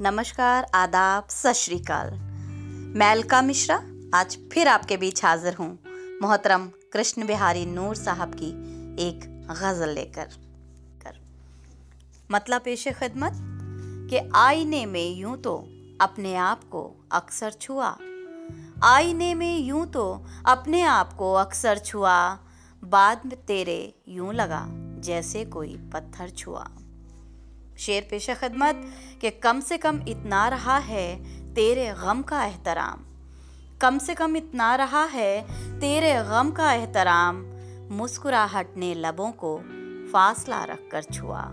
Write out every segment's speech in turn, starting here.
नमस्कार, आदाब सत श्रीकाल मैं अलका मिश्रा, आज फिर आपके बीच हाजिर हूँ मोहतरम कृष्ण बिहारी नूर साहब की एक गज़ल लेकर। कर मतलब पेश खिदमत कि आईने में यूँ तो अपने आप को अक्सर छुआ। आईने में यूँ तो अपने आप को अक्सर छुआ। बाद में तेरे यूँ लगा जैसे कोई पत्थर छुआ। शेर पेश खदमत, कि कम से कम इतना रहा है तेरे गम का एहतराम। कम से कम इतना रहा है तेरे गम का एहतराम। मुस्कुराहट ने लबों को फासला रख कर छुआ।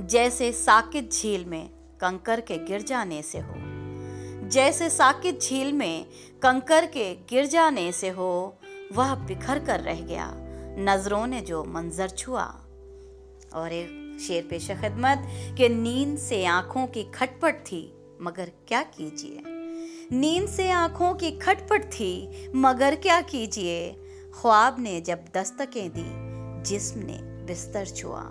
जैसे साकित झील में कंकर के गिर जाने से हो। जैसे साकित झील में कंकर के गिर जाने से हो, वह बिखर कर रह गया, नज़रों ने जो मंजर छुआ। और एक शेर पेश खिदमत के नींद से आँखों की खटपट थी, मगर क्या कीजिए? नींद से आँखों की खटपट थी, मगर क्या कीजिए? ख्वाब ने जब दस्तकें दी, जिस्म ने बिस्तर छुआ।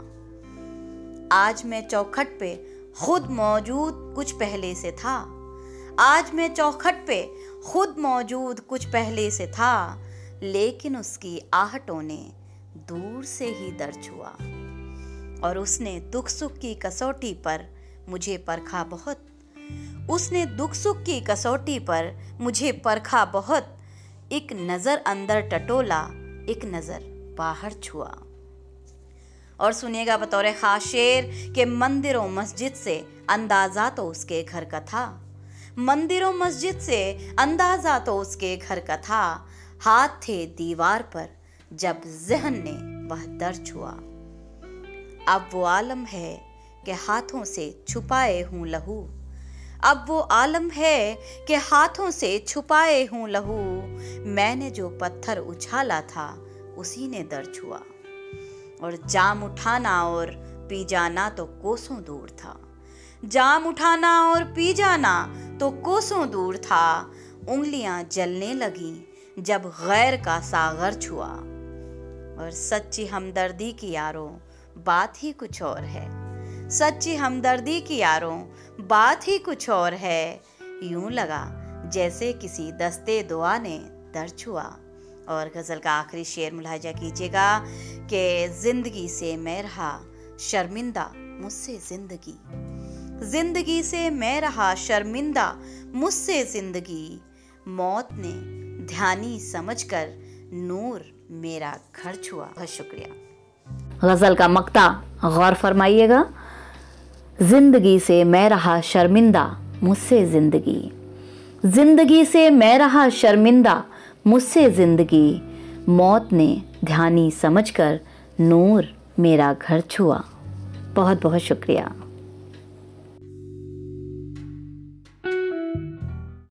आज मैं चौखट पे खुद मौजूद कुछ पहले से था। आज मैं चौखट पे खुद मौजूद कुछ पहले से था, लेकिन उसकी आहटों ने दूर से ही दर्ज हुआ। और उसने दुख सुख की कसौटी पर मुझे परखा बहुत। उसने दुख सुख की कसौटी पर मुझे परखा बहुत। एक नज़र अंदर टटोला, एक नज़र बाहर छुआ। और सुनिएगा बतौर खास शेर के मंदिरों मस्जिद से अंदाज़ा तो उसके घर का था। मंदिरों मस्जिद से अंदाज़ा तो उसके घर का था। हाथ थे दीवार पर, जब जहन ने वह दर छुआ अब वो आलम है कि हाथों से छुपाए हूँ लहू। अब वो आलम है कि हाथों से छुपाए हूँ लहू। मैंने जो पत्थर उछाला था, उसी ने दर्ज हुआ। और जाम उठाना और पी जाना तो कोसों दूर था। जाम उठाना और पी जाना तो कोसों दूर था। उंगलियाँ जलने लगी जब गैर का सागर छुआ और सच्ची हमदर्दी की यारों बात ही कुछ और है। सच्ची हमदर्दी की यारों, बात ही कुछ और है। यूँ लगा, जैसे किसी दस्ते दुआ ने दर्ज हुआ और गज़ल का आखिरी शेर मुलाजा कीजिएगा कि ज़िंदगी से मैं रहा, शर्मिंदा मुझसे ज़िंदगी। ज़िंदगी से मैं रहा, शर्मिंदा मुझसे ज़िंदगी। मौत ने ध्यानी समझकर नूर मेरा घर छुआ। बहुत शुक्रिया। गज़ल का मकता गौर फरमाइएगा। ज़िंदगी से मैं रहा शर्मिंदा, मुझसे ज़िंदगी। ज़िंदगी से मैं रहा शर्मिंदा, मुझसे ज़िंदगी। मौत ने ध्यानी समझकर नूर मेरा घर छुआ। बहुत बहुत शुक्रिया।